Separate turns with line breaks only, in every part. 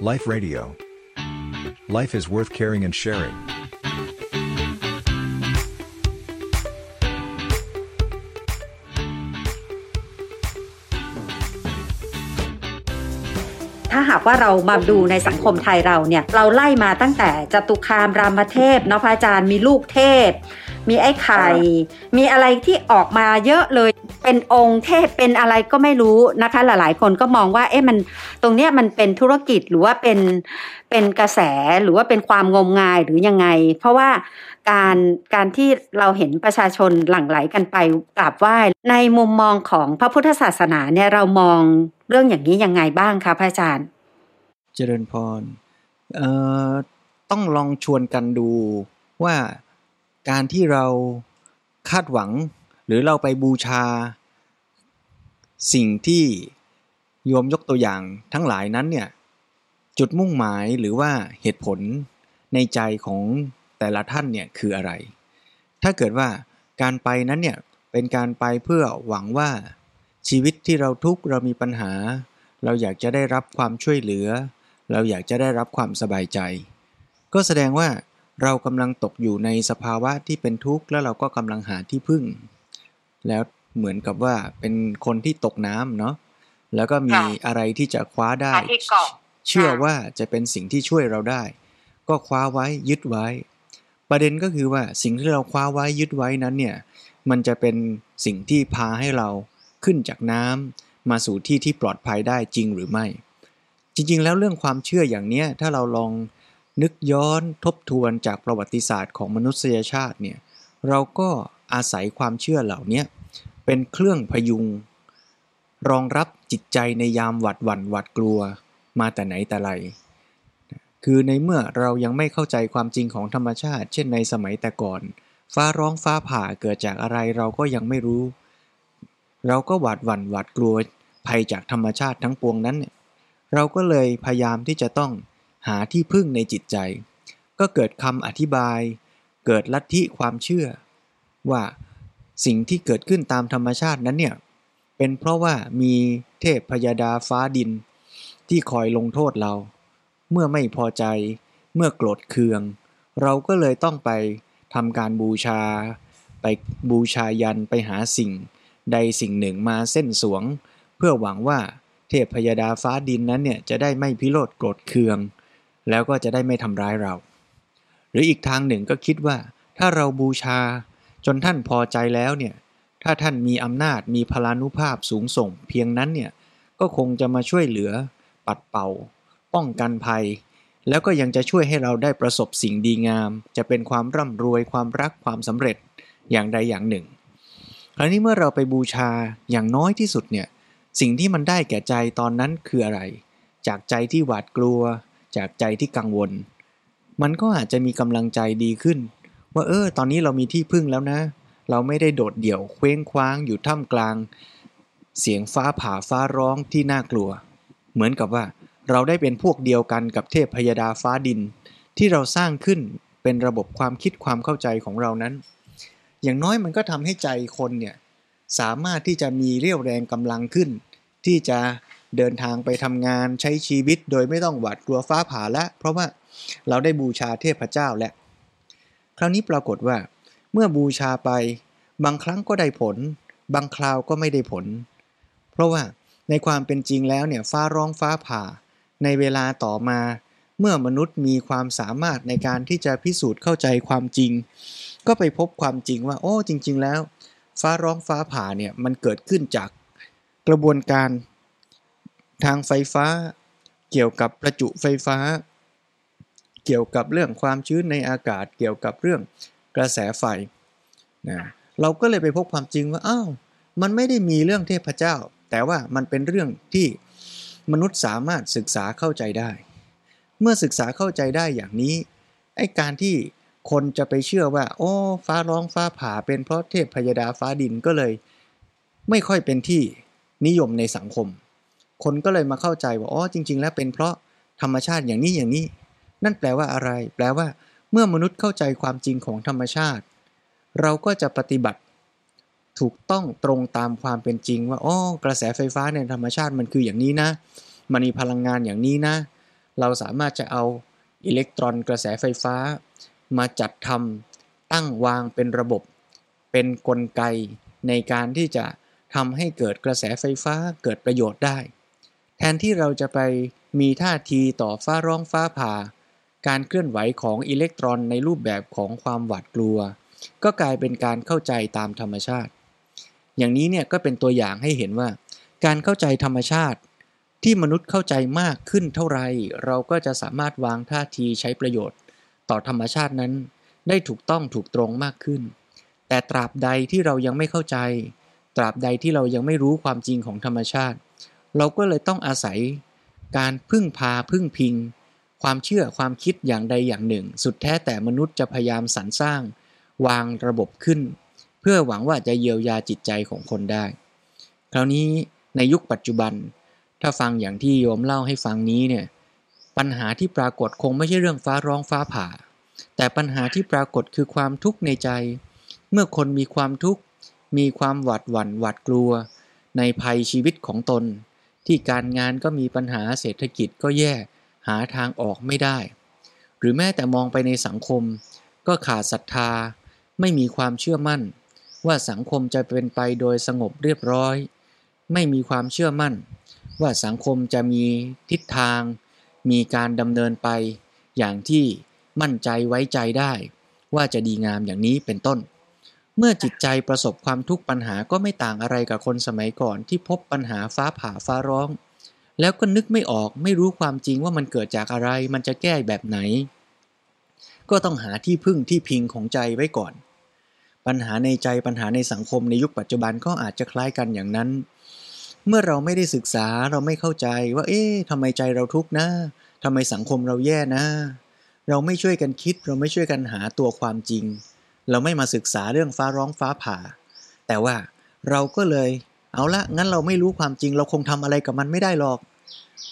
Life Radio. Life is worth caring and sharing.
ถ้าหากว่าเรามาดูในสังคมไทยเราเนี่ย เราไล่มาตั้งแต่จตุคามรามเทพเนาะพระอาจารย์มีลูกเทพ มีไอ้ไข่ มีอะไรที่ออกมาเยอะเลย เป็นองค์เทพเป็นอะไรก็ไม่รู้นะคะ หลายๆ คนก็มองว่า เอ๊ะมันตรงเนี้ยมันเป็นธุรกิจหรือว่าเป็นเป็นกระแสหรือว่าเป็นความงมงายหรือยังไง เพราะว่าการการที่เราเห็นประชาชนหลั่งไหลกันไปกราบไหว้ในมุมมองของพระพุทธศาสนาเนี่ยเรามองเรื่องอย่างนี้ยังไงบ้างคะพระอาจารย์
เจริญพรเอ่อต้องลองชวนกันดูว่าการที่เราคาดหวัง หรือเราไปบูชา สิ่งที่โยมยกตัวอย่างทั้งหลายนั้นเนี่ยจุดมุ่งหมายหรือว่าเหตุผลในใจของแต่ละท่านเนี่ยคืออะไร ถ้าเกิดว่าการไปนั้นเนี่ยเป็นการไปเพื่อหวังว่าชีวิตที่เราทุกข์เรามีปัญหา เราอยากจะได้รับความช่วยเหลือ เราอยากจะได้รับความสบายใจ ก็แสดงว่าเรากำลังตกอยู่ในสภาวะที่เป็นทุกข์แล้วเราก็กำลังหาที่พึ่ง แล้วเหมือนกับว่าเป็นคนที่ตกน้ำเนาะแล้วก็มี
ค่ะ
อะไรที่จะคว้าได้
หาที่เกาะ
เชื่อ
ค่ะ
ว่าจะเป็นสิ่งที่ช่วยเราได้ ก็คว้าไว้ยึดไว้ ประเด็นก็คือว่าสิ่งที่เราคว้าไว้ยึดไว้นั้นเนี่ยมันจะเป็นสิ่งที่พาให้เราขึ้นจากน้ำมาสู่ที่ที่ปลอดภัยได้จริงหรือไม่ จริงๆ แล้วเรื่องความเชื่ออย่างเนี้ยถ้าเราลองนึกย้อนทบทวนจากประวัติศาสตร์ของมนุษยชาติเนี่ยเราก็อาศัยความเชื่อเหล่าเนี้ย เป็นเครื่องพยุง รองรับจิตใจในยามหวัดหวั่นหวัดกลัวมาแต่ไหนแต่ไร คือในเมื่อเรายังไม่เข้าใจความจริงของธรรมชาติ เช่นในสมัยแต่ก่อน ฟ้าร้องฟ้าผ่าเกิดจากอะไรเราก็ยังไม่รู้ เราก็หวาดหวั่นหวาดกลัวภัยจากธรรมชาติทั้งปวงนั้นเนี่ยเราก็เลยพยายามที่จะต้องหาที่พึ่งในจิตใจ ก็เกิดคำอธิบาย เกิดลัทธิความเชื่อ ว่า สิ่งที่เกิดขึ้นตามธรรมชาตินั้นเนี่ยเป็นเพราะว่ามีเทพพยาดาฟ้าดิน ที่คอยลงโทษเรา เมื่อไม่พอใจ เมื่อโกรธเคือง เราก็เลยต้องไปทำการบูชา ไปบูชายันไปหาสิ่ง ใดสิ่งหนึ่งมาเส้นสวง เพื่อหวังว่าเทพพยาดาฟ้าดินนั้นเนี่ยจะได้ไม่พิโรธโกรธเคือง แล้วก็จะได้ไม่ทำร้ายเรา หรืออีกทางหนึ่งก็คิดว่า ถ้าเราบูชา จนท่านพอใจแล้วเนี่ยถ้าท่านมีอำนาจมีพลานุภาพสูงส่ง เพียงนั้นเนี่ยก็คงจะมาช่วยเหลือปัดเป่า ป้องกันภัย แล้วก็ยังจะช่วยให้เราได้ประสบสิ่งดีงาม จะเป็นความร่ำรวยความรักความสำเร็จอย่างใดอย่างหนึ่งคราวนี้เมื่อเราไปบูชาอย่างน้อยที่สุดเนี่ยสิ่งที่มันได้แก่ใจตอนนั้นคืออะไร จากใจที่หวาดกลัว จากใจที่กังวล มันก็อาจจะมีกำลังใจดีขึ้น ว่าเออตอนนี้เรามีที่พึ่งแล้วนะ เราไม่ได้โดดเดี่ยวเคว้งคว้างอยู่ท่ามกลาง เสียงฟ้าผ่าฟ้าร้องที่น่ากลัว เหมือนกับว่าเราได้เป็นพวกเดียวกันกับเทพพยดาฟ้าดิน ที่เราสร้างขึ้นเป็นระบบความคิดความเข้าใจของเรานั้น อย่างน้อยมันก็ทำให้ใจคนเนี่ยสามารถที่จะมีเรี่ยวแรงกำลังขึ้น ที่จะเดินทางไปทำงานใช้ชีวิตโดยไม่ต้องหวาดกลัวฟ้าผ่าละ เพราะว่าเราได้บูชาเทพเจ้าแล้ว คราวนี้ปรากฏว่า เมื่อบูชาไป บางครั้งก็ได้ผล บางคราวก็ไม่ได้ผล เพราะว่าในความเป็นจริงแล้วเนี่ยฟ้าร้องฟ้าผ่า ในเวลาต่อมา เมื่อมนุษย์มีความสามารถในการที่จะพิสูจน์เข้าใจความจริง ก็ไปพบความจริงว่า โอ้จริง ๆ แล้ว ฟ้าร้องฟ้าผ่าเนี่ยมันเกิดขึ้นจากกระบวนการทางไฟฟ้า เกี่ยวกับประจุไฟฟ้า เกี่ยวกับเรื่องความชื้นในอากาศ เกี่ยวกับเรื่องกระแสไฟนะเราก็เลยไปพบความจริงว่าอ้าวมันไม่ได้มีเรื่องเทพเจ้า แต่ว่ามันเป็นเรื่องที่มนุษย์สามารถศึกษาเข้าใจได้ เมื่อศึกษาเข้าใจได้อย่างนี้ไอ้การที่คนจะไปเชื่อว่า โอ้ฟ้าร้องฟ้าผ่าเป็นเพราะเทพพยดาฟ้าดินก็เลย ไม่ค่อยเป็นที่นิยมในสังคม คนก็เลยมาเข้าใจว่าอ๋อจริง ๆ แล้วเป็นเพราะธรรมชาติอย่างนี้อย่างนี้ นั่นแปลว่าอะไร แปลว่า เมื่อมนุษย์เข้าใจความจริงของธรรมชาติ เราก็จะปฏิบัติ ถูกต้องตรงตามความเป็นจริง ว่าอ๋อกระแสไฟฟ้าในธรรมชาติมันคืออย่างนี้นะ มันมีพลังงานอย่างนี้นะ เราสามารถจะเอาอิเล็กตรอนกระแสไฟฟ้า มาจัดทำตั้งวางเป็นระบบ เป็นนกลไกในการที่จะทำให้เกิดกระแสไฟฟ้าเกิดประโยชน์ได้ แทนที่เราจะไปมีท่าทีต่อฟ้าร้องฟ้าผ่า การเคลื่อนไหวของอิเล็กตรอนในรูปแบบของความหวาดกลัว ก็กลายเป็นการเข้าใจตามธรรมชาติ อย่างนี้เนี่ยก็เป็นตัวอย่างให้เห็นว่า การเข้าใจธรรมชาติ ที่มนุษย์เข้าใจมากขึ้นเท่าไร เราก็จะสามารถวางท่าทีใช้ประโยชน์ ต่อธรรมชาตินั้น ได้ถูกต้องถูกตรงมากขึ้น แต่ตราบใดที่เรายังไม่เข้าใจ ตราบใดที่เรายังไม่รู้ความจริงของธรรมชาติ เราก็เลยต้องอาศัย การพึ่งพาพึ่งพิง ความเชื่อความคิดอย่างใดอย่างหนึ่ง สุดแท้แต่มนุษย์จะพยายามสรรสร้าง วางระบบขึ้น เพื่อหวังว่าจะเยียวยาจิตใจของคนได้ คราวนี้ในยุคปัจจุบัน ถ้าฟังอย่างที่โยมเล่าให้ฟังนี้เนี่ยปัญหาที่ปรากฏคงไม่ใช่เรื่องฟ้าร้องฟ้าผ่า แต่ปัญหาที่ปรากฏคือความทุกข์ในใจ เมื่อคนมีความทุกข์ มีความหวาดหวั่นหวาดกลัว ในภัยชีวิตของตน ที่การงานก็มีปัญหาเศรษฐกิจก็แย่ หาทางออกไม่ได้ หรือแม้แต่มองไปในสังคม ก็ขาดศรัทธา ไม่มีความเชื่อมั่น ว่าสังคมจะเป็นไปโดยสงบเรียบร้อย ไม่มีความเชื่อมั่น ว่าสังคมจะมีทิศทาง มีการดำเนินไป อย่างที่มั่นใจไว้ใจได้ ว่าจะดีงามอย่างนี้เป็นต้น เมื่อจิตใจประสบความทุกข์ปัญหาก็ไม่ต่างอะไรกับคนสมัยก่อนที่พบปัญหาฟ้าผ่าฟ้าร้อง แล้วก็นึกไม่ออกไม่รู้ความจริงว่ามันเกิดจากอะไร มันจะแก้แบบไหน ก็ต้องหาที่พึ่งที่พิงของใจไว้ก่อน ปัญหาในใจปัญหาในสังคมในยุคปัจจุบันก็อาจจะคล้ายกันอย่างนั้น เมื่อเราไม่ได้ศึกษาเราไม่เข้าใจว่า เอ๊ะทำไมใจเราทุกข์นะทำไมสังคมเราแย่นะ เราไม่ช่วยกันคิด เราไม่ช่วยกันหาตัวความจริง เราไม่มาศึกษาเรื่องฟ้าร้องฟ้าผ่า แต่ว่าเราก็เลย เอาละงั้นเราไม่รู้ความจริง เราคงทำอะไรกับมันไม่ได้หรอก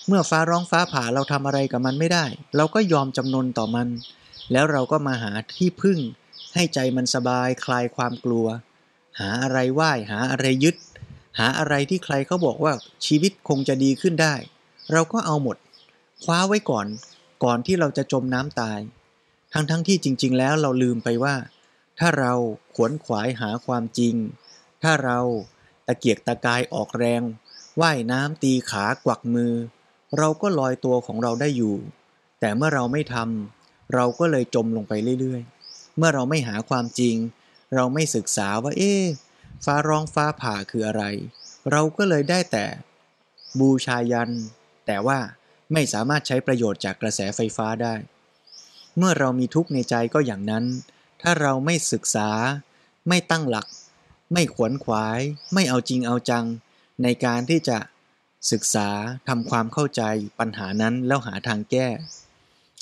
เมื่อฟ้าร้องฟ้าผ่าเราทำอะไรกับมันไม่ได้ เราก็ยอมจำนนต่อมัน แล้วเราก็มาหาที่พึ่ง ให้ใจมันสบายคลายความกลัว หาอะไรไหว้หาอะไรยึด หาอะไรที่ใครเขาบอกว่าชีวิตคงจะดีขึ้นได้ เราก็เอาหมด คว้าไว้ก่อน ก่อนที่เราจะจมน้ำตาย ทั้งๆทที่จริง ๆ แล้วเราลืมไปว่า ถ้าเราขวนขวายหาความจริง ถ้าเรา ตะเกียกตะกายออกแรง ว่ายน้ำตีขากวักมือ เราก็ลอยตัวของเราได้อยู่ แต่เมื่อเราไม่ทำเราก็เลยจมลงไปเรื่อยๆ เมื่อเราไม่หาความจริง เราไม่ศึกษาว่าเอ๊ะฟ้าร้องฟ้าผ่าคืออะไร เราก็เลยได้แต่บูชายัน แต่ว่าไม่สามารถใช้ประโยชน์จากกระแสไฟฟ้าได้ เมื่อเรามีทุกข์ในใจก็อย่างนั้น ถ้าเราไม่ศึกษา ไม่ตั้งหลัก ไม่ขวนขวาย ไม่เอาจริงเอาจัง ในการที่จะศึกษาทำความเข้าใจปัญหานั้นแล้วหาทางแก้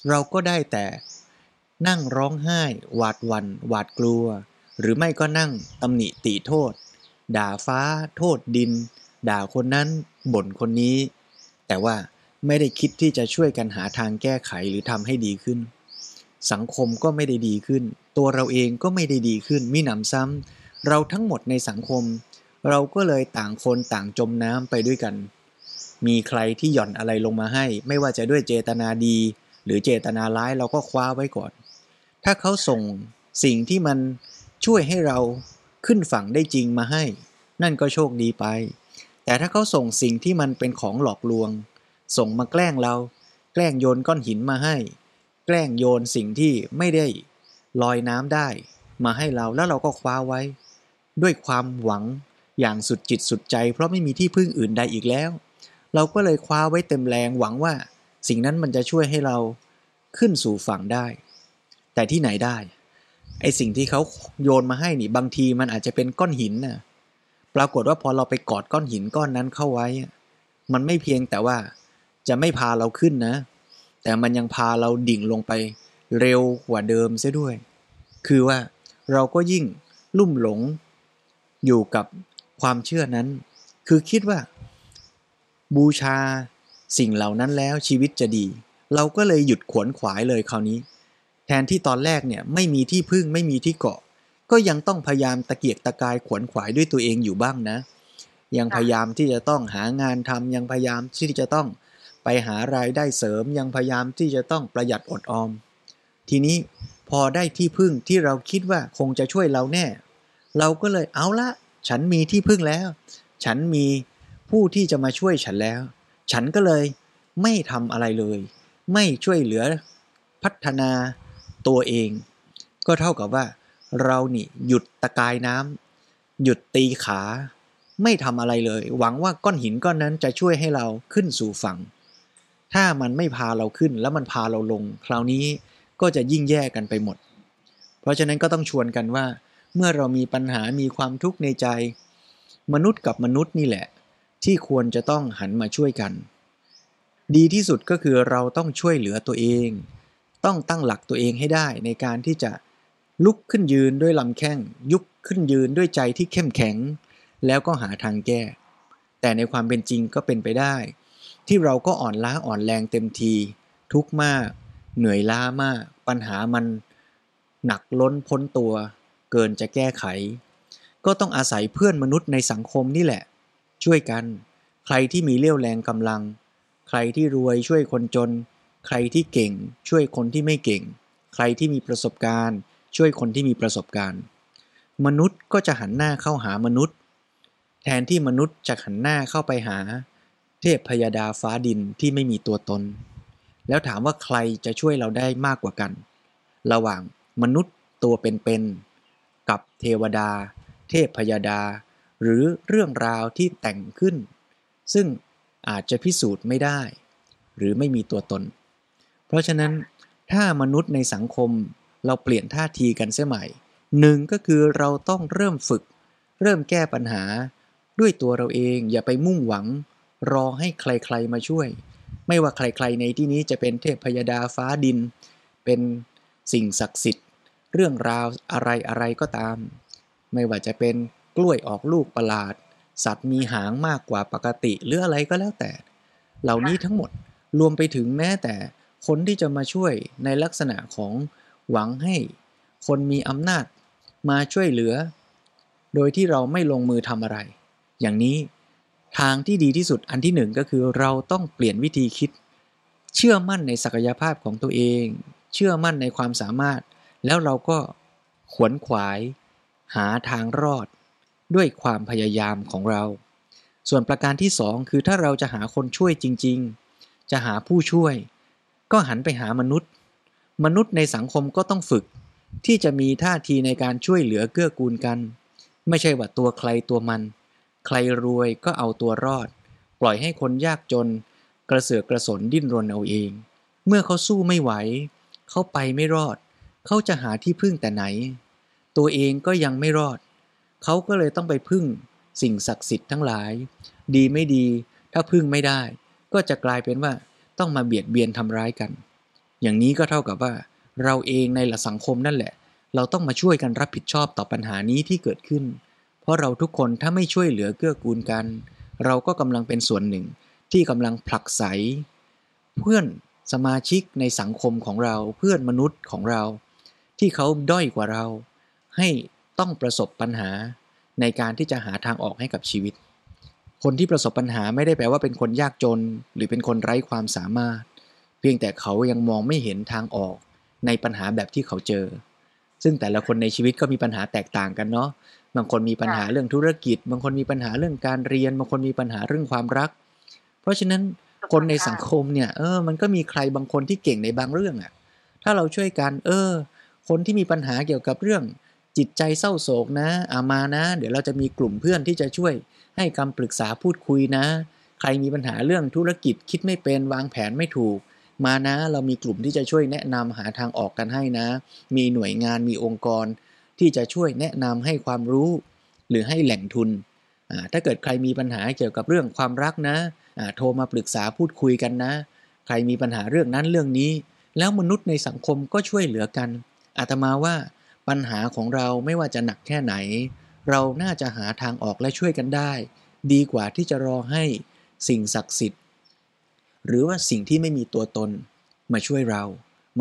เราก็ได้แต่นั่งร้องไห้ หวาดวัน่นหวาดกลัว หรือไม่ก็นั่งตำหนิติโทษ ด่าฟ้า โทษดิน ด่าคนนั้นบ่นคนนี้ แต่ว่าไม่ได้คิดที่จะช่วยกันหาทางแก้ไขหรือทำให้ดีขึ้น สังคมก็ไม่ได้ดีขึ้น ตัวเราเองก็ไม่ได้ดีขึ้นมิหนำซ้ำ เราทั้งหมดในสังคม เราก็เลยต่างคนต่างจมน้ำไปด้วยกัน มีใครที่หย่อนอะไรลงมาให้ ไม่ว่าจะด้วยเจตนาดี หรือเจตนาร้ายเราก็คว้าไว้ก่อน ถ้าเขาส่งสิ่งที่มันช่วยให้เราขึ้นฝั่งได้จริงมาให้ นั่นก็โชคดีไป แต่ถ้าเขาส่งสิ่งที่มันเป็นของหลอกลวง ส่งมาแกล้งเรา แกล้งโยนก้อนหินมาให้ แกล้งโยนสิ่งที่ไม่ได้ลอยน้ำได้ มาให้เราแล้วเราก็คว้าไว้ ด้วยความหวังอย่างสุดจิตสุดใจ เพราะไม่มีที่พึ่งอื่นใดอีกแล้ว เราก็เลยคว้าไว้เต็มแรงหวังว่า สิ่งนั้นมันจะช่วยให้เราขึ้นสู่ฝั่งได้ แต่ที่ไหนได้ไอสิ่งที่เขาโยนมาให้นี่บางทีมันอาจจะเป็นก้อนหินน่ะปรากฏว่าพอเราไปกอดก้อนหินก้อนนั้นเข้าไว้ มันไม่เพียงแต่ว่าจะไม่พาเราขึ้นนะ แต่มันยังพาเราดิ่งลงไปเร็วกว่าเดิมเสียด้วย คือว่าเราก็ยิ่งลุ่มหลง อยู่กับความเชื่อนั้น คือคิดว่า บูชาสิ่งเหล่านั้นแล้วชีวิตจะดี เราก็เลยหยุดขวนขวายเลยคราวนี้ แทนที่ตอนแรกเนี่ยไม่มีที่พึ่งไม่มีที่เกาะ ก็ยังต้องพยายามตะเกียกตะกายขวนขวายด้วยตัวเองอยู่บ้างนะ ยังพยายามที่จะต้องหางานทำยังพยายามที่จะต้องไปหารายได้เสริมยังพยายามที่จะต้องประหยัดอดออม ทีนี้พอได้ที่พึ่งที่เราคิดว่าคงจะช่วยเราแน่ เราก็เลยเอาละ ฉันมีที่พึ่งแล้ว ฉันมีผู้ที่จะมาช่วยฉันแล้ว ฉันก็เลยไม่ทำอะไรเลย ไม่ช่วยเหลือพัฒนาตัวเอง ก็เท่ากับว่า เรานี่หยุดตะกายน้ำหยุดตีขา ไม่ทำอะไรเลย หวังว่าก้อนหินก้อนนั้นจะช่วยให้เราขึ้นสู่ฝั่ง ถ้ามันไม่พาเราขึ้นแล้วมันพาเราลง คราวนี้ก็จะยิ่งแย่กันไปหมด เพราะฉะนั้นก็ต้องชวนกันว่า เมื่อเรามีปัญหามีความทุกข์ในใจ มนุษย์กับมนุษย์นี่แหละ ที่ควรจะต้องหันมาช่วยกัน ดีที่สุดก็คือเราต้องช่วยเหลือตัวเอง ต้องตั้งหลักตัวเองให้ได้ในการที่จะลุกขึ้นยืนด้วยลำแข้ง ยุบขึ้นยืนด้วยใจที่เข้มแข็ง แล้วก็หาทางแก้ แต่ในความเป็นจริงก็เป็นไปได้ ที่เราก็อ่อนล้าอ่อนแรงเต็มที ทุกข์มาก เหนื่อยล้ามาก ปัญหามันหนักล้นพ้นตัว เกินจะแก้ไข ก็ต้องอาศัยเพื่อนมนุษย์ในสังคมนี่แหละ ช่วยกัน ใครที่มีเรี่ยวแรงกำลัง ใครที่รวยช่วยคนจน ใครที่เก่ง ช่วยคนที่ไม่เก่ง ใครที่มีประสบการณ์ ช่วยคนที่มีประสบการณ์ มนุษย์ก็จะหันหน้าเข้าหามนุษย์ แทนที่มนุษย์จะหันหน้าเข้าไปหา เทพพยาดาฟ้าดินที่ไม่มีตัวตน แล้วถามว่าใครจะช่วยเราได้มากกว่ากัน ระหว่างมนุษย์ตัวเป็นๆ กับเทวดา เทพพยาดา หรือเรื่องราวที่แต่งขึ้น ซึ่งอาจจะพิสูจน์ไม่ได้ หรือไม่มีตัวตน เพราะฉะนั้นถ้ามนุษย์ในสังคมเราเปลี่ยนท่าทีกันเสียใหม่หนึ่งก็คือเราต้องเริ่มฝึก เริ่มแก้ปัญหา ด้วยตัวเราเองอย่าไปมุ่งหวัง รอให้ใครๆมาช่วย ไม่ว่าใครๆในที่นี้จะเป็นเทพพยาดาฟ้าดิน เป็นสิ่งศักดิ์สิทธิ์ เรื่องราวอะไรอะไรก็ตาม ไม่ว่าจะเป็นกล้วยออกลูกประหลาด สัตว์มีหางมากกว่าปกติหรืออะไรก็แล้วแต่ เหล่านี้ทั้งหมดรวมไปถึงแม้แต่คนที่จะมาช่วยในลักษณะของหวังให้คนมีอำนาจมาช่วยเหลือ โดยที่เราไม่ลงมือทำอะไร อย่างนี้ทางที่ดีที่สุดอันที่หนึ่งก็คือเราต้องเปลี่ยนวิธีคิด เชื่อมั่นในศักยภาพของตัวเอง เชื่อมั่นในความสามารถ แล้วเราก็ขวนขวาย หาทางรอด ด้วยความพยายามของเรา ส่วนประการที่สองคือถ้าเราจะหาคนช่วยจริง ๆ จะหาผู้ช่วย ก็หันไปหามนุษย์ มนุษย์ในสังคมก็ต้องฝึก ที่จะมีท่าทีในการช่วยเหลือเกื้อกูลกัน ไม่ใช่ว่าตัวใครตัวมัน ใครรวยก็เอาตัวรอด ปล่อยให้คนยากจน กระเสือกกระสนดิ้นรนเอาเอง เมื่อเขาสู้ไม่ไหว เขาไปไม่รอดเเขาจะหาที่พึ่งแต่ไหน ตัวเองก็ยังไม่รอด เขาก็เลยต้องไปพึ่งสิ่งศักดิ์สิทธิ์ทั้งหลาย ดีไม่ดี ถ้าพึ่งไม่ได้ ก็จะกลายเป็นว่าต้องมาเบียดเบียนทำร้ายกัน อย่างนี้ก็เท่ากับว่า เราเองในหลักสังคมนั่นแหละ เราต้องมาช่วยกันรับผิดชอบต่อปัญหานี้ที่เกิดขึ้น เพราะเราทุกคนถ้าไม่ช่วยเหลือเกื้อกูลกัน เราก็กำลังเป็นส่วนหนึ่งที่กำลังผลักไส เพื่อนสมาชิกในสังคมของเราเพื่อนมนุษย์ของเรา ที่เขาด้อยกว่าเรา ให้ต้องประสบปัญหาในการที่จะหาทางออกให้กับชีวิต คนที่ประสบปัญหาไม่ได้แปลว่าเป็นคนยากจน หรือเป็นคนไร้ความสามารถ เพียงแต่เขายังมองไม่เห็นทางออกในปัญหาแบบที่เขาเจอ ซึ่งแต่ละคนในชีวิตก็มีปัญหาแตกต่างกันเนาะ บางคนมีปัญหาเรื่องธุรกิจ บางคนมีปัญหาเรื่องการเรียน บางคนมีปัญหาเรื่องความรัก เพราะฉะนั้นคนในสังคมเนี่ย เออ มันก็มีใครบางคนที่เก่งในบางเรื่องอะ่ะถ้าเราช่วยกัน เออ คนที่มีปัญหาเกี่ยวกับเรื่องจิตใจเศร้าโศกนะอามานะ เดี๋ยวเราจะมีกลุ่มเพื่อนที่จะช่วยให้คำปรึกษาพูดคุยนะ ใครมีปัญหาเรื่องธุรกิจคิดไม่เป็นวางแผนไม่ถูก มานะเรามีกลุ่มที่จะช่วยแนะนำหาทางออกกันให้นะ มีหน่วยงานมีองค์กร ที่จะช่วยแนะนำให้ความรู้ หรือให้แหล่งทุน ถ้าเกิดใครมีปัญหาเกี่ยวกับเรื่องความรักนะโทรมาปรึกษาพูดคุยกันนะ ใครมีปัญหาเรื่องนั้นเรื่องนี้ แล้วมนุษย์ในสังคมก็ช่วยเหลือกัน อาตมาว่าปัญหาของเราไม่ว่าจะหนักแค่ไหน เราน่าจะหาทางออกและช่วยกันได้ ดีกว่าที่จะรอให้สิ่งศักดิ์สิทธิ์ หรือว่าสิ่งที่ไม่มีตัวตนมาช่วยเรา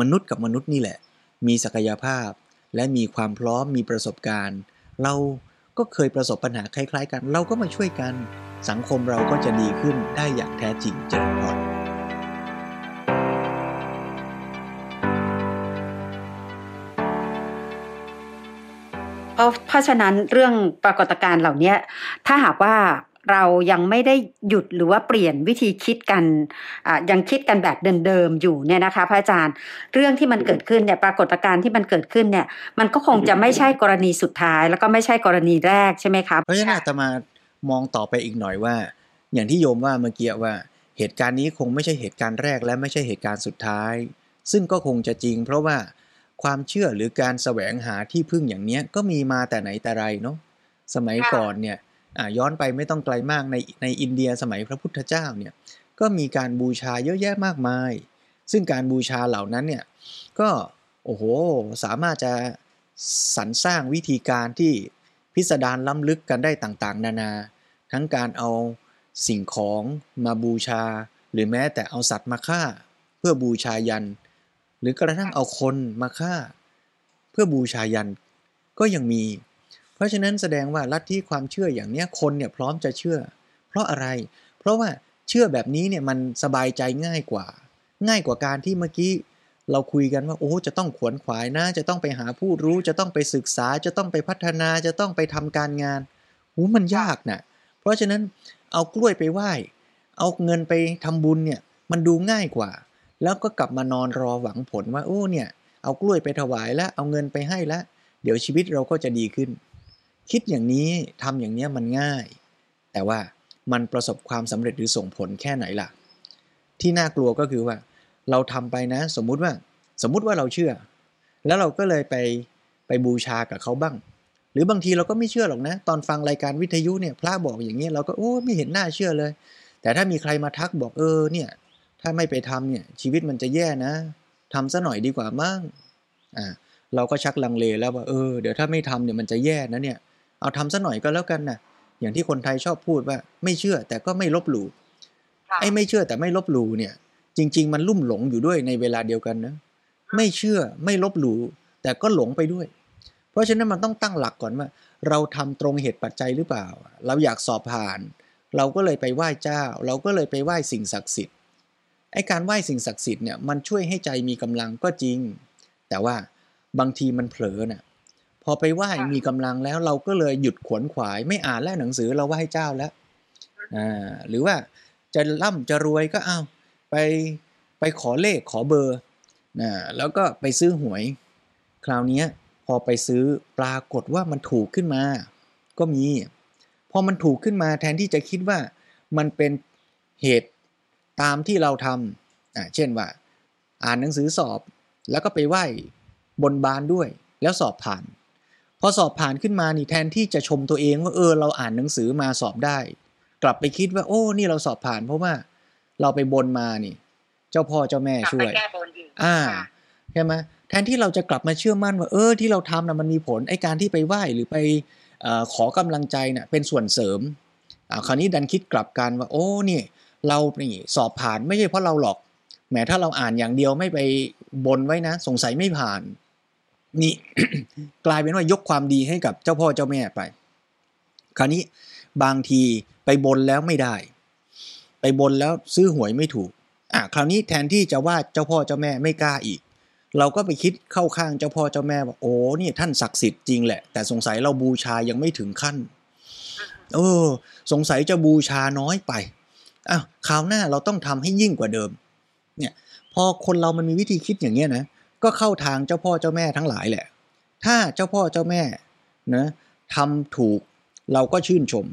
มนุษย์กับมนุษย์นี่แหละ มีศักยภาพ และมีความพร้อมมีประสบการณ์ เราก็เคยประสบปัญหาคล้าย ๆ กัน เราก็มาช่วยกัน สังคมเราก็จะดีขึ้นได้อย่างแท้จริงเจริญพร เพ
ราะเพราะฉะนั้นเรื่องปรากฏการณ์เหล่านี้ถ้าหากว่าเรายังไม่ได้หยุดหรือว่าเปลี่ยนวิธีคิดกันยังคิดกันแบบเดิมๆอยู่เนี่ยนะคะพระอาจารย์เรื่องที่มันเกิดขึ้นเนี่ยปรากฏการณ์ที่มันเกิดขึ้นเนี่ย มันก็คงจะไม่ใช่กรณีสุดท้าย แล้วก็ไม่ใช่กรณีแรกใช่ไหมครับ
เพราะฉะนั้นอาตมามองต่อไปอีกหน่อยว่า อย่างที่โยมว่าเมื่อกี้ว่าเหตุการณ์นี้คงไม่ใช่เหตุการณ์แรกและไม่ใช่เหตุการณ์สุดท้าย ซึ่งก็คงจะจริง เพราะว่า ความเชื่อหรือการแสวงหาที่พึ่งอย่างเนี้ยก็มีมาแต่ไหนแต่ไรเนาะสมัยก่อนเนี่ยย้อนไปไม่ต้องไกลมากในในอินเดียสมัยพระพุทธเจ้าเนี่ยก็มีการบูชาเยอะแยะมากมาย ซึ่งการบูชาเหล่านั้นเนี่ยก็โอ้โหสามารถจะสรรสร้างวิธีการที่พิสดารล้ำลึกกันได้ต่างๆ นานา ทั้งการเอาสิ่งของมาบูชา หรือแม้แต่เอาสัตว์มาฆ่า เพื่อบูชายัน หรือกระทั่งเอาคนมาฆ่า เพื่อบูชายันก็ยังมีราะฉะนั้นแสดงว่าลัทธิความเชื่ออย่างเนี้ยคนเนี่ยพร้อมจะเชื่อ เพราะอะไร เพราะว่าเชื่อแบบนี้เนี่ยมันสบายใจง่ายกว่า ง่ายกว่าการที่เมื่อกี้เราคุยกันว่าโอ้จะต้องขวนขวายนะ จะต้องไปหาผู้รู้ จะต้องไปศึกษา จะต้องไปพัฒนา จะต้องไปทำการงานโอ้มันยากนะเพราะฉะนั้นเอากล้วยไปไหว้ เอาเงินไปทำบุญเนี่ยมันดูง่ายกว่า แล้วก็กลับมานอนรอหวังผลว่าโอ้เนี่ย เอากล้วยไปถวายแล้วเอาเงินไปให้แล้วเดี๋ยวชีวิตเราก็จะดีขึ้น คิดอย่างนี้ทำอย่างนี้มันง่าย แต่ว่ามันประสบความสำเร็จหรือส่งผลแค่ไหนล่ะ ที่น่ากลัวก็คือว่า เราทำไปนะ สมมุติว่า สมมุติว่าเราเชื่อ แล้วเราก็เลยไปไปบูชากับเขาบ้าง หรือบางทีเราก็ไม่เชื่อหรอกนะ ตอนฟังรายการวิทยุเนี่ยพระบอกอย่างนี้เราก็โอ้ไม่เห็นน่าเชื่อเลย แต่ถ้ามีใครมาทักบอกเออเนี่ย ถ้าไม่ไปทำเนี่ยชีวิตมันจะแย่นะทำซะหน่อยดีกว่ามั่งอ่าเราก็ชักลังเลแล้วว่าเออเดี๋ยวถ้าไม่ทำเนี่ยมันจะแย่นะเนี่ยเอาทำซะหน่อยก็แล้วกันนะอย่างที่คนไทยชอบพูดว่า ไม่เชื่อแต่ก็ไม่ลบหลู่ไอ้ไม่เชื่อแต่ไม่ลบหลู่เนี่ย จริง ๆ มันลุ่มหลงอยู่ด้วยในเวลาเดียวกันนะไม่เชื่อไม่ลบหลู่แต่ก็หลงไปด้วย เพราะฉะนั้นมันต้องตั้งหลักก่อนว่า เราทำตรงเหตุปัจจัยหรือเปล่า เราอยากสอบผ่าน เราก็เลยไปไหว้เจ้า เราก็เลยไปไหว้สิ่งศักดิ์สิทธิ์ ไอ้การไหว้สิ่งศักดิ์สิทธิ์เนี่ยมันช่วยให้ใจมีกำลังก็จริง แต่ว่าบางทีมันเผลอน่ะพอไปไหว้มีกำลังแล้วเราก็เลยหยุดขวนขวาย ไม่อ่านแล้วหนังสือเราไหว้เจ้าแล้วอ่าหรือว่าจะร่ำจะรวยก็เอาไปไปขอเลขขอเบอร์นะแล้วก็ไปซื้อหวย คราวนี้พอไปซื้อปรากฏว่ามันถูกขึ้นมา ก็มี พอมันถูกขึ้นมาแทนที่จะคิดว่ามันเป็นเหตุ ตามที่เราทำอ่าเช่นว่า อ่านหนังสือสอบแล้วก็ไปไหว้บนบานด้วย แล้วสอบผ่าน พอสอบผ่านขึ้นมานี่แทนที่จะชมตัวเองว่าเออเราอ่านหนังสือมาสอบได้ กลับไปคิดว่า โอ้ นี่เราสอบผ่าน เพราะว่าเราไปบนมานี่ เจ้าพ่อเจ้าแม่ช่วยอ่าใช่ไหมแทนที่เราจะกลับมาเชื่อมั่นว่าเออที่เราทำนะมันมีผลไอการที่ไปไหว้หรือไปอขอกำลังใจเนะ่ยเป็นส่วนเสริมอ่าคราวนี้ดันคิดกลับกันว่าโอ้เนี่ย เรานี่สอบผ่านไม่ใช่เพราะเราหรอกแม้ถ้าเราอ่านอย่างเดียวไม่ไปบนไว้นะ สงสัยไม่ผ่าน นี่กลายเป็นว่ายกความดีให้กับเจ้าพ่อเจ้าแม่ไป คราวนี้บางทีไปบนแล้วไม่ได้ ไปบนแล้วซื้อหวยไม่ถูกอะคราวนี้แทนที่จะว่าเจ้าพ่อเจ้าแม่ไม่กล้าอีก เราก็ไปคิดเข้าข้างเจ้าพ่อเจ้าแม่ว่าโอ้นี่ท่านศักดิ์สิทธิ์จริงแหละ แต่สงสัยเราบูชายังไม่ถึงขั้น เออ สงสัยจะบูชาน้อยไป อ้าวคราวหน้าเราต้องทำให้ยิ่งกว่าเดิม เนี่ยพอคนเรามันมีวิธีคิดอย่างเงี้ยนะก็เข้าทางเจ้าพ่อเจ้าแม่ทั้งหลายแหละ ถ้าเจ้าพ่อเจ้าแม่นะทำถูกเราก็ชื่นชม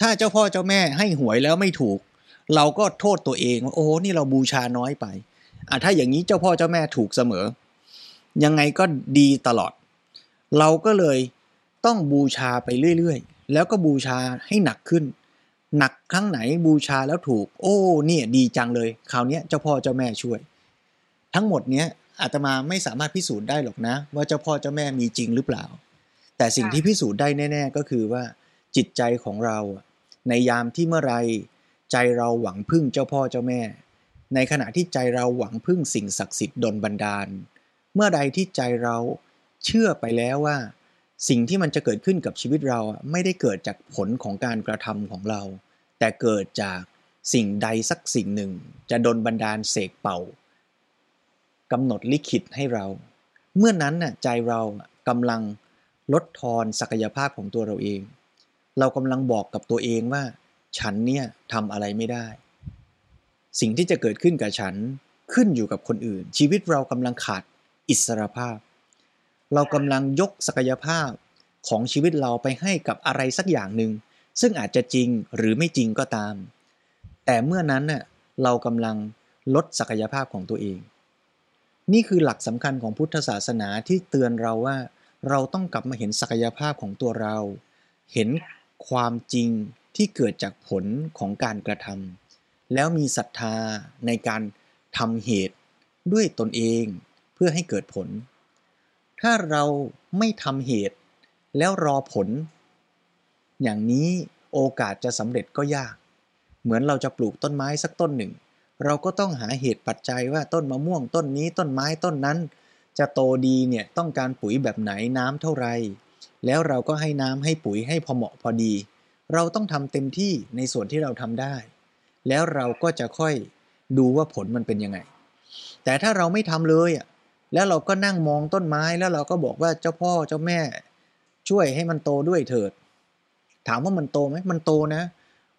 ถ้าเจ้าพ่อเจ้าแม่ให้หวยแล้วไม่ถูก เราก็โทษตัวเองว่าโอ้นี่เราบูชาน้อยไปอะถ้าอย่างนี้เจ้าพ่อเจ้าแม่ถูกเสมอ ยังไงก็ดีตลอด เราก็เลยต้องบูชาไปเรื่อย ๆ แล้วก็บูชาให้หนักขึ้น หนักครั้งไหนบูชาแล้วถูก โอ้เนี่ยดีจังเลย คราวนี้เจ้าพ่อเจ้าแม่ช่วย ทั้งหมดเนี้ยอาตมาไม่สามารถพิสูจน์ได้หรอกนะ ว่าเจ้าพ่อเจ้าแม่มีจริงหรือเปล่า แต่สิ่งที่พิสูจน์ได้แน่ ๆ ก็คือว่าจิตใจของเรา ในยามที่เมื่อไรใจเราหวังพึ่งเจ้าพ่อเจ้าแม่ ในขณะที่ใจเราหวังพึ่งสิ่งศักดิ์สิทธิ์ดลบันดาล เมื่อใดที่ใจเราเชื่อไปแล้วว่า สิ่งที่มันจะเกิดขึ้นกับชีวิตเราไม่ได้เกิดจากผลของการกระทำของเรา แต่เกิดจากสิ่งใดสักสิ่งหนึ่ง จะดลบันดาลเสกเป่ากำหนดลิขิตให้เรา เมื่อนั้นน่ะใจเรากำลังลดทอนศักยภาพของตัวเราเอง เรากำลังบอกกับตัวเองว่า ฉันเนี่ยทำอะไรไม่ได้ สิ่งที่จะเกิดขึ้นกับฉันขึ้นอยู่กับคนอื่น ชีวิตเรากำลังขาดอิสรภาพ เรากำลังยกศักยภาพของชีวิตเราไปให้กับอะไรสักอย่างหนึ่งซึ่งอาจจะจริงหรือไม่จริงก็ตาม แต่เมื่อนั้นน่ะเรากำลังลดศักยภาพของตัวเอง นี่คือหลักสำคัญของพุทธศาสนาที่เตือนเราว่า เราต้องกลับมาเห็นศักยภาพของตัวเรา เห็นความจริงที่เกิดจากผลของการกระทำแล้วมีศรัทธาในการทำเหตุด้วยตนเองเพื่อให้เกิดผล ถ้าเราไม่ทำเหตุ แล้วรอผล อย่างนี้โอกาสจะสำเร็จก็ยาก เหมือนเราจะปลูกต้นไม้สักต้นหนึ่ง เราก็ต้องหาเหตุปัจจัยว่าต้นมะม่วงต้นนี้ต้นไม้ต้นนั้น จะโตดีเนี่ยต้องการปุ๋ยแบบไหนน้ำเท่าไร แล้วเราก็ให้น้ำให้ปุ๋ยให้พอเหมาะพอดี เราต้องทำเต็มที่ในส่วนที่เราทำได้ แล้วเราก็จะค่อยดูว่าผลมันเป็นยังไง แต่ถ้าเราไม่ทำเลยอะ แล้วเราก็นั่งมองต้นไม้แล้วเราก็บอกว่าเจ้าพ่อเจ้าแม่ ช่วยให้มันโตด้วยเถิด ถามว่ามันโตไหมมันโตนะ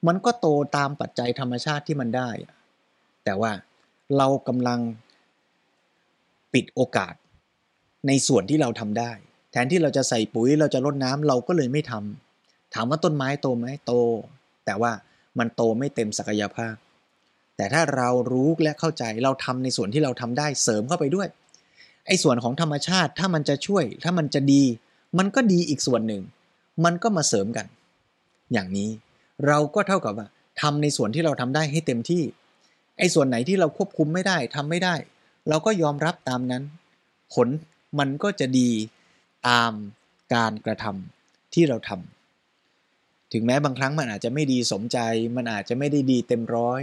มันก็โตตามปัจจัยธรรมชาติที่มันได้ แต่ว่าเรากำลังปิดโอกาสในส่วนที่เราทำได้ แทนที่เราจะใส่ปุ๋ยเราจะรดน้ำเราก็เลยไม่ทำถามว่าต้นไม้โตไหมโต แต่ว่ามันโตไม่เต็มศักยภาพ แต่ถ้าเรารู้และเข้าใจเราทำในส่วนที่เราทำได้เสริมเข้าไปด้วย ไอ้ส่วนของธรรมชาติถ้ามันจะช่วย ถ้ามันจะดี มันก็ดีอีกส่วนหนึ่ง มันก็มาเสริมกัน อย่างนี้เราก็เท่ากับว่าทำในส่วนที่เราทำได้ให้เต็มที่ ไอ้ส่วนไหนที่เราควบคุมไม่ได้ทำไม่ได้ เราก็ยอมรับตามนั้น ผลมันก็จะดีตามการกระทำที่เราทำถึงแม้บางครั้งมันอาจจะไม่ดีสมใจ มันอาจจะไม่ได้ดีเต็มร้อย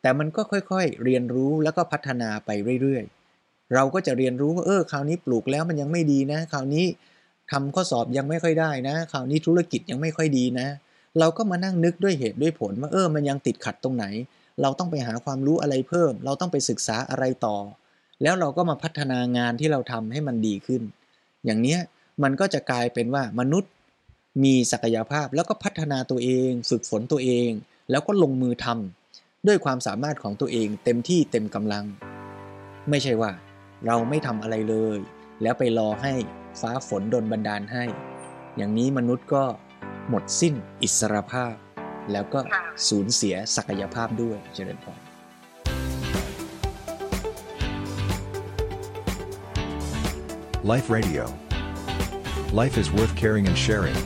แต่มันก็ค่อยๆ เรียนรู้แล้วก็พัฒนาไปเรื่อยๆ เราก็จะเรียนรู้ว่าเออคราวนี้ปลูกแล้วมันยังไม่ดีนะ คราวนี้ทำข้อสอบยังไม่ค่อยได้นะ คราวนี้ธุรกิจยังไม่ค่อยดีนะ เราก็มานั่งนึกด้วยเหตุด้วยผลว่าเออมันยังติดขัดตรงไหน เราต้องไปหาความรู้อะไรเพิ่ม เราต้องไปศึกษาอะไรต่อ แล้วเราก็มาพัฒนางานที่เราทำให้มันดีขึ้น อย่างเนี้ยมันก็จะกลายเป็นว่ามนุษย์มีศักยภาพแล้วก็พัฒนาตัวเอง ฝึกฝนตัวเอง แล้วก็ลงมือทำด้วยความสามารถของตัวเองเต็มที่เต็มกำลัง ไม่ใช่ว่า เราไม่ทำอะไรเลย แล้วไปรอให้ฟ้าฝนดนบันดาลให้ อย่างนี้มนุษย์ก็หมดสิ้นอิสรภาพ แล้วก็สูญเสียศักยภาพด้วยเจริญพร
Life Radio. Life is worth caring and sharing.